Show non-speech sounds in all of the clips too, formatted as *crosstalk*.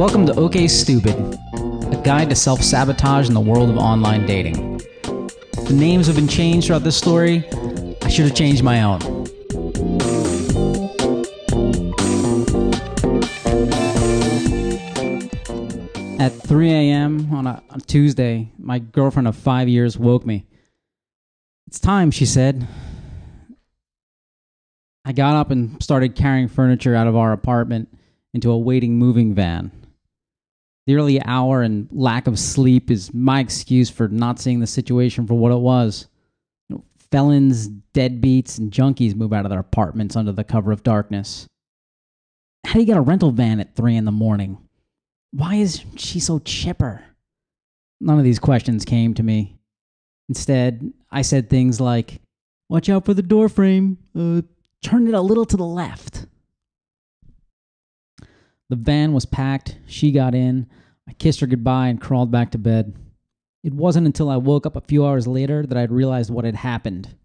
Welcome to OK Stupid, a guide to self sabotage in the world of online dating. The names have been changed throughout this story. I should have changed my own. At 3 a.m. On a, Tuesday, my girlfriend of five years woke me. It's time, she said. I got up and started carrying furniture out of our apartment into a waiting moving van. The early hour and lack of sleep is my excuse for not seeing the situation for what it was. You know, felons, deadbeats, and junkies move out of their apartments under the cover of darkness. How do you get a rental van at 3 in the morning? Why is she so chipper? None of these questions came to me. Instead, I said things like, Watch out for the door frame. Uh, turn it a little to the left. The van was packed. She got in. I kissed her goodbye and crawled back to bed. It wasn't until I woke up a few hours later that I'd realized what had happened.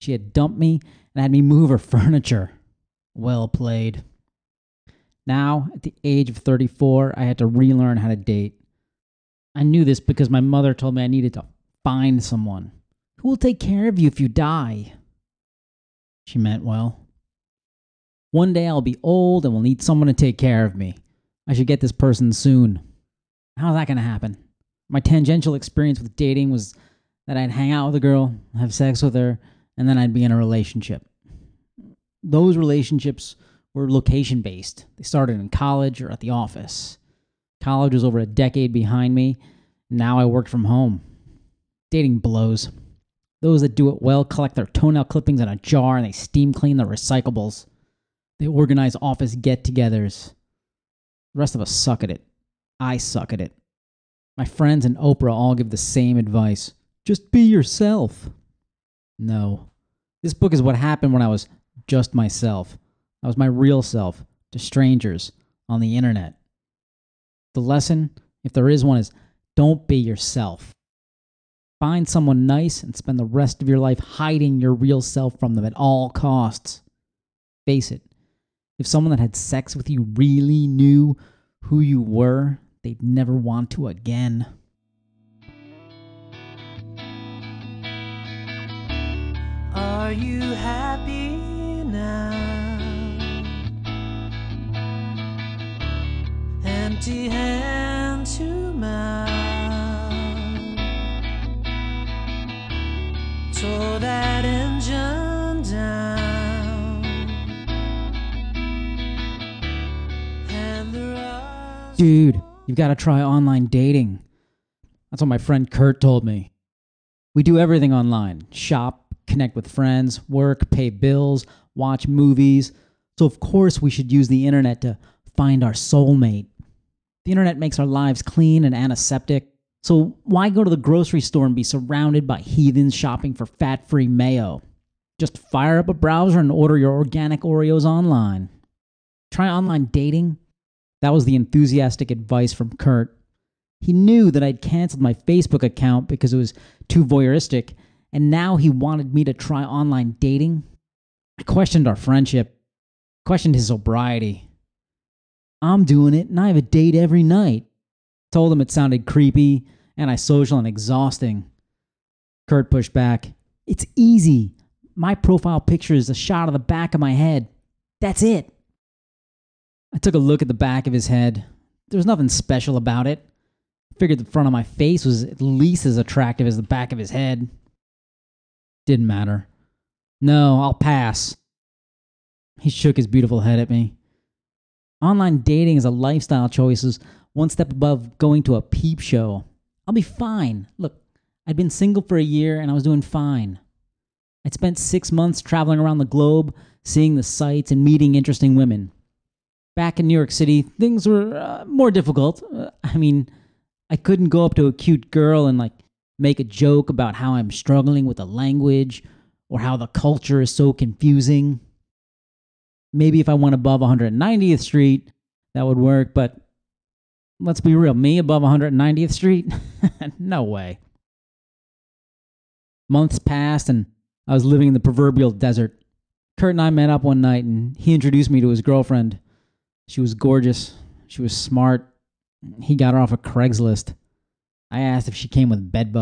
She had dumped me and had me move her *laughs* furniture. Well played. Now, at the age of 34, I had to relearn how to date. I knew this because my mother told me I needed to find someone who will take care of you if you die. She meant well. One day I'll be old and will need someone to take care of me. I should get this person soon. How's that going to happen? My tangential experience with dating was that I'd hang out with a girl, have sex with her, and then I'd be in a relationship. Those relationships were location based. They started in college or at the office. College was over a decade behind me. Now I worked from home. Dating blows. Those that do it well collect their toenail clippings in a jar and they steam clean their recyclables. They organize office get togethers. The rest of us suck at it. I suck at it. My friends and Oprah all give the same advice just be yourself. No. This book is what happened when I was just myself. I was my real self to strangers on the internet. The lesson, if there is one, is don't be yourself. Find someone nice and spend the rest of your life hiding your real self from them at all costs. Face it, if someone that had sex with you really knew who you were, they'd never want to again. Are you happy now? Empty hand to mouth. Tore that engine down. And the rust Dude, you've got to try online dating. That's what my friend Kurt told me. We do everything online shop, connect with friends, work, pay bills, watch movies. So, of course, we should use the internet to find our soulmate. The internet makes our lives clean and antiseptic. So, why go to the grocery store and be surrounded by heathens shopping for fat free mayo? Just fire up a browser and order your organic Oreos online. Try online dating. That was the enthusiastic advice from Kurt. He knew that I'd canceled my Facebook account because it was too voyeuristic, and now he wanted me to try online dating. I questioned our friendship, questioned his sobriety. I'm doing it, and I have a date every night. Told him it sounded creepy, antisocial, and exhausting. Kurt pushed back. It's easy. My profile picture is a shot of the back of my head. That's it. I took a look at the back of his head. There was nothing special about it. Figured the front of my face was at least as attractive as the back of his head. Didn't matter. No, I'll pass. He shook his beautiful head at me. Online dating is a lifestyle choice, is one step above going to a peep show. I'll be fine. Look, I'd been single for a year and I was doing fine. I'd spent six months traveling around the globe, seeing the sights and meeting interesting women. Back in New York City, things were uh, more difficult. Uh, I mean, I couldn't go up to a cute girl and like make a joke about how I'm struggling with the language or how the culture is so confusing. Maybe if I went above 190th Street, that would work, but let's be real, me above 190th Street? *laughs* no way. Months passed and I was living in the proverbial desert. Kurt and I met up one night and he introduced me to his girlfriend. She was gorgeous, she was smart, He got her off of Craigslist. I asked if she came with bed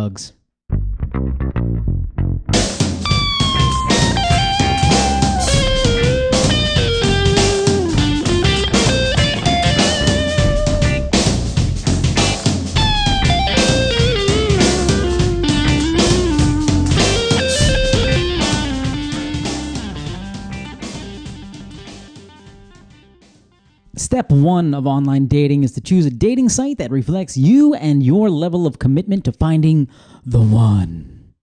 Step one of online dating is to choose a dating site that reflects you and your level of commitment to finding the one.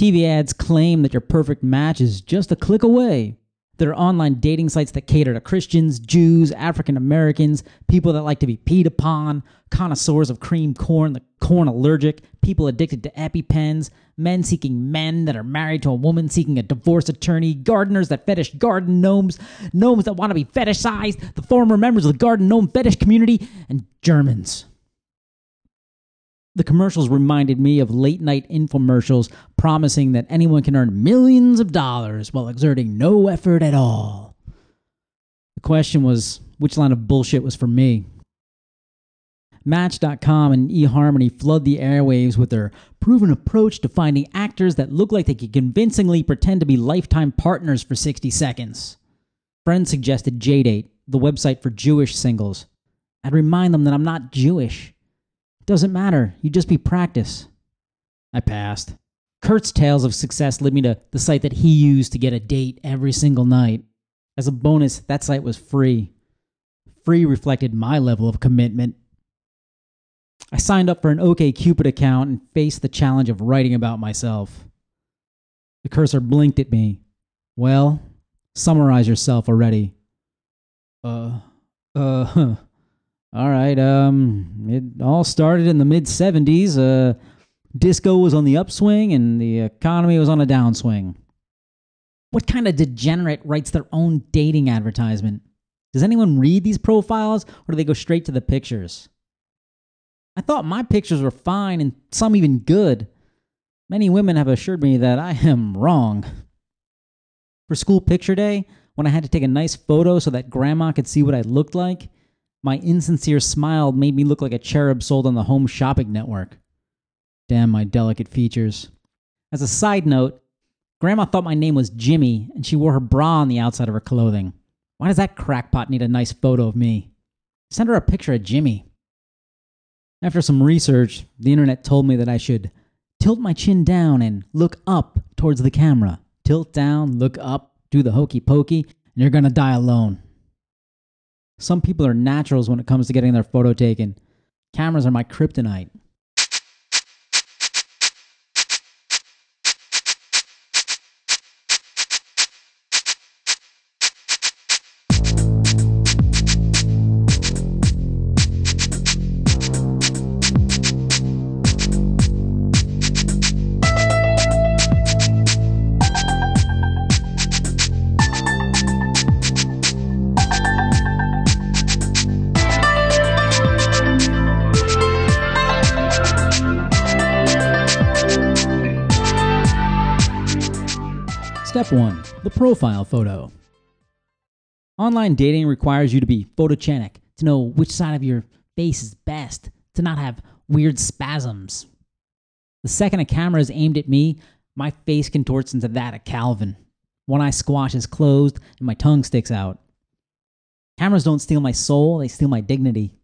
TV ads claim that your perfect match is just a click away. There are online dating sites that cater to Christians, Jews, African Americans, people that like to be peed upon, connoisseurs of cream corn, the corn allergic, people addicted to EpiPens, men seeking men that are married to a woman seeking a divorce attorney, gardeners that fetish garden gnomes, gnomes that want to be fetishized, the former members of the garden gnome fetish community, and Germans. The commercials reminded me of late night infomercials promising that anyone can earn millions of dollars while exerting no effort at all. The question was which line of bullshit was for me? Match.com and eHarmony flood the airwaves with their proven approach to finding actors that look like they could convincingly pretend to be lifetime partners for 60 seconds. Friends suggested JDate, the website for Jewish singles. I'd remind them that I'm not Jewish. Doesn't matter. You just be practice. I passed. Kurt's tales of success led me to the site that he used to get a date every single night. As a bonus, that site was free. Free reflected my level of commitment. I signed up for an OKCupid account and faced the challenge of writing about myself. The cursor blinked at me. Well, summarize yourself already. Uh, uh, huh. All right. Um, it all started in the mid '70s. Uh, disco was on the upswing, and the economy was on a downswing. What kind of degenerate writes their own dating advertisement? Does anyone read these profiles, or do they go straight to the pictures? I thought my pictures were fine and some even good. Many women have assured me that I am wrong. For school picture day, when I had to take a nice photo so that grandma could see what I looked like, my insincere smile made me look like a cherub sold on the Home Shopping Network. Damn my delicate features. As a side note, Grandma thought my name was Jimmy, and she wore her bra on the outside of her clothing. Why does that crackpot need a nice photo of me? Send her a picture of Jimmy. After some research, the internet told me that I should tilt my chin down and look up towards the camera. Tilt down, look up, do the hokey pokey, and you're gonna die alone. Some people are naturals when it comes to getting their photo taken. Cameras are my kryptonite. Step 1 The Profile Photo. Online dating requires you to be photogenic, to know which side of your face is best, to not have weird spasms. The second a camera is aimed at me, my face contorts into that of Calvin. One eye squash is closed and my tongue sticks out. Cameras don't steal my soul, they steal my dignity.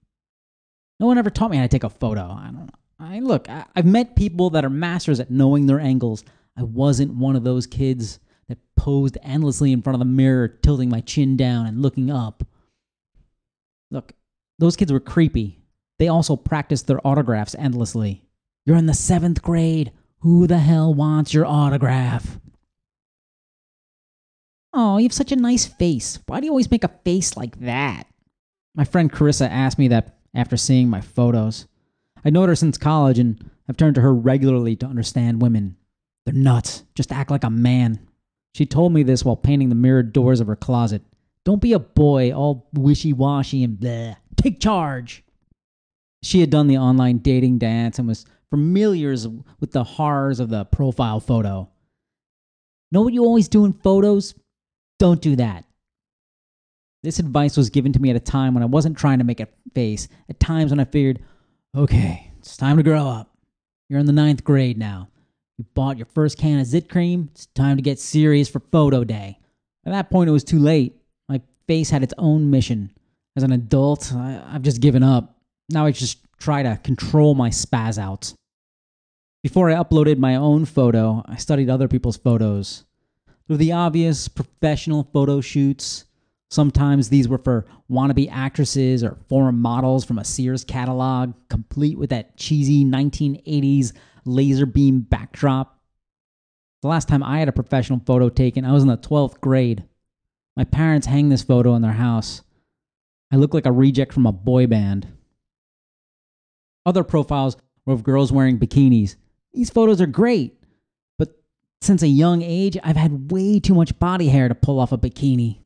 No one ever taught me how to take a photo. I don't know. I look, I, I've met people that are masters at knowing their angles. I wasn't one of those kids posed endlessly in front of the mirror, tilting my chin down and looking up. Look, those kids were creepy. They also practiced their autographs endlessly. You're in the seventh grade. Who the hell wants your autograph? Oh, you have such a nice face. Why do you always make a face like that? My friend Carissa asked me that after seeing my photos. I known her since college and I've turned to her regularly to understand women. They're nuts. Just act like a man. She told me this while painting the mirrored doors of her closet. Don't be a boy, all wishy washy and blah. Take charge. She had done the online dating dance and was familiar with the horrors of the profile photo. Know what you always do in photos? Don't do that. This advice was given to me at a time when I wasn't trying to make a face, at times when I figured, okay, it's time to grow up. You're in the ninth grade now. You bought your first can of zit cream. It's time to get serious for photo day. At that point, it was too late. My face had its own mission. As an adult, I, I've just given up. Now I just try to control my spaz outs. Before I uploaded my own photo, I studied other people's photos. Through the obvious professional photo shoots, sometimes these were for wannabe actresses or former models from a Sears catalog, complete with that cheesy 1980s laser beam backdrop. The last time I had a professional photo taken, I was in the 12th grade. My parents hang this photo in their house. I look like a reject from a boy band. Other profiles were of girls wearing bikinis. These photos are great, but since a young age, I've had way too much body hair to pull off a bikini.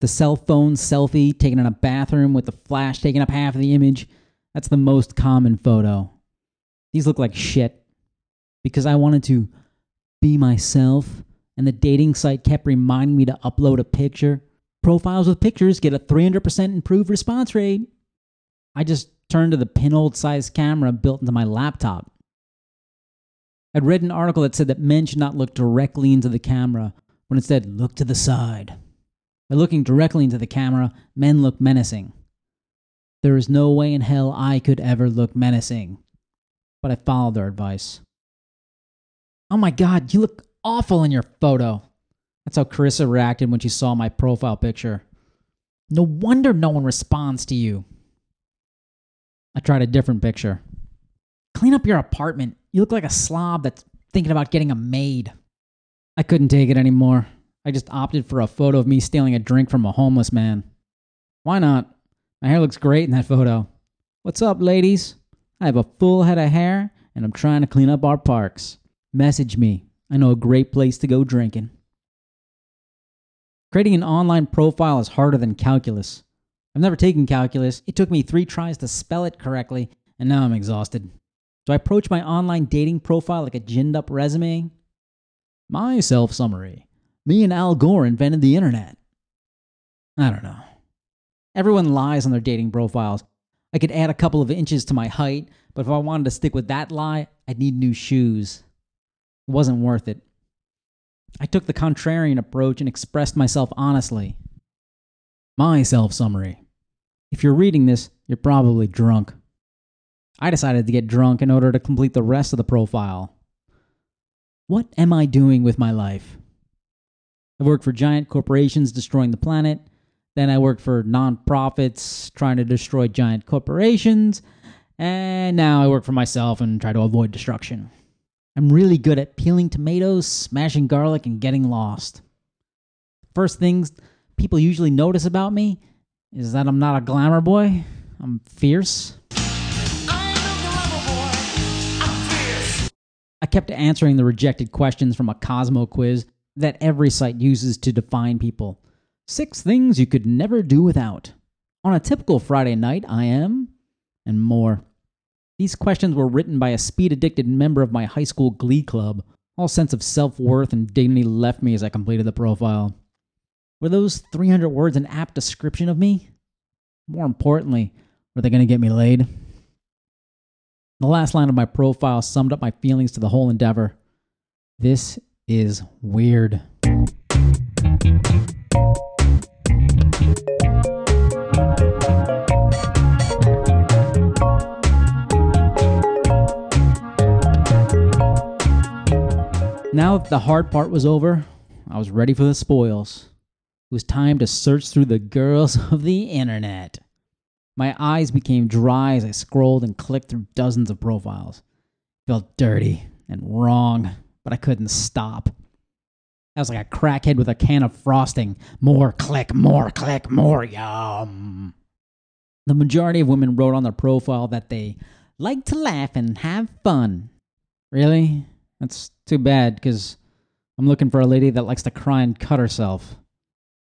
The cell phone selfie taken in a bathroom with the flash taking up half of the image, that's the most common photo. These look like shit because I wanted to be myself, and the dating site kept reminding me to upload a picture. Profiles with pictures get a 300% improved response rate. I just turned to the pinhole sized camera built into my laptop. I'd read an article that said that men should not look directly into the camera, but instead look to the side. By looking directly into the camera, men look menacing. There is no way in hell I could ever look menacing, but I followed their advice. Oh my god, you look awful in your photo. That's how Carissa reacted when she saw my profile picture. No wonder no one responds to you. I tried a different picture. Clean up your apartment. You look like a slob that's thinking about getting a maid. I couldn't take it anymore. I just opted for a photo of me stealing a drink from a homeless man. Why not? My hair looks great in that photo. What's up, ladies? I have a full head of hair and I'm trying to clean up our parks. Message me. I know a great place to go drinking. Creating an online profile is harder than calculus. I've never taken calculus. It took me three tries to spell it correctly, and now I'm exhausted. Do I approach my online dating profile like a ginned up resume? My self summary Me and Al Gore invented the internet. I don't know. Everyone lies on their dating profiles. I could add a couple of inches to my height, but if I wanted to stick with that lie, I'd need new shoes. It wasn't worth it. I took the contrarian approach and expressed myself honestly. My self summary. If you're reading this, you're probably drunk. I decided to get drunk in order to complete the rest of the profile. What am I doing with my life? I've worked for giant corporations destroying the planet. Then I worked for nonprofits trying to destroy giant corporations. And now I work for myself and try to avoid destruction. I'm really good at peeling tomatoes, smashing garlic, and getting lost. First things people usually notice about me is that I'm not a glamour boy. I'm fierce. I kept answering the rejected questions from a Cosmo quiz that every site uses to define people. Six things you could never do without. On a typical Friday night, I am, and more. These questions were written by a speed addicted member of my high school glee club. All sense of self worth and dignity left me as I completed the profile. Were those 300 words an apt description of me? More importantly, were they going to get me laid? The last line of my profile summed up my feelings to the whole endeavor. This is weird. Now that the hard part was over, I was ready for the spoils. It was time to search through the girls *laughs* of the internet. My eyes became dry as I scrolled and clicked through dozens of profiles. felt dirty and wrong, but I couldn't stop. I was like a crackhead with a can of frosting. More click, more click, more yum. The majority of women wrote on their profile that they like to laugh and have fun. Really? That's too bad because I'm looking for a lady that likes to cry and cut herself.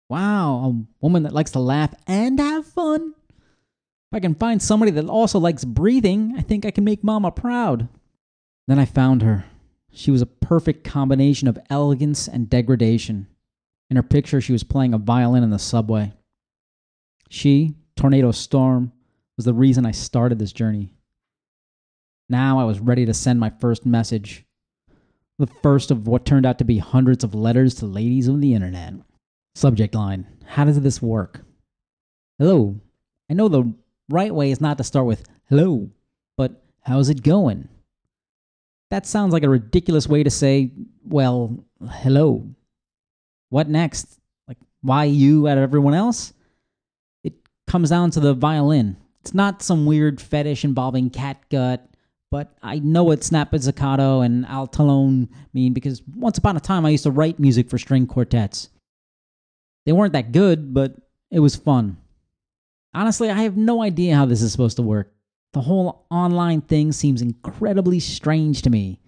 Wow, a woman that likes to laugh and have fun? If I can find somebody that also likes breathing, I think I can make Mama proud. Then I found her. She was a perfect combination of elegance and degradation. In her picture, she was playing a violin in the subway. She, Tornado Storm, was the reason I started this journey. Now I was ready to send my first message. The first of what turned out to be hundreds of letters to ladies on the internet. Subject line How does this work? Hello. I know the right way is not to start with hello, but how's it going? That sounds like a ridiculous way to say, well, hello. What next? Like, why you out of everyone else? It comes down to the violin. It's not some weird fetish involving catgut, but I know what snap pizzicato and al tallone mean because once upon a time I used to write music for string quartets. They weren't that good, but it was fun. Honestly, I have no idea how this is supposed to work. The whole online thing seems incredibly strange to me.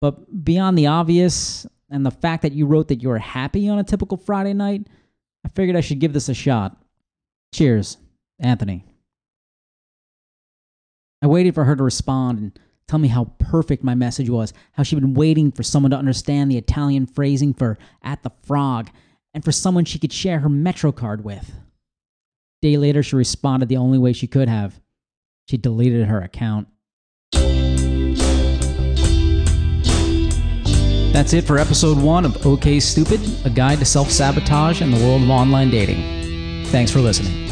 But beyond the obvious and the fact that you wrote that you were happy on a typical Friday night, I figured I should give this a shot. Cheers, Anthony. I waited for her to respond and tell me how perfect my message was, how she'd been waiting for someone to understand the Italian phrasing for at the frog, and for someone she could share her Metro card with. Day later, she responded the only way she could have. She deleted her account. That's it for episode one of OK Stupid, a guide to self sabotage in the world of online dating. Thanks for listening.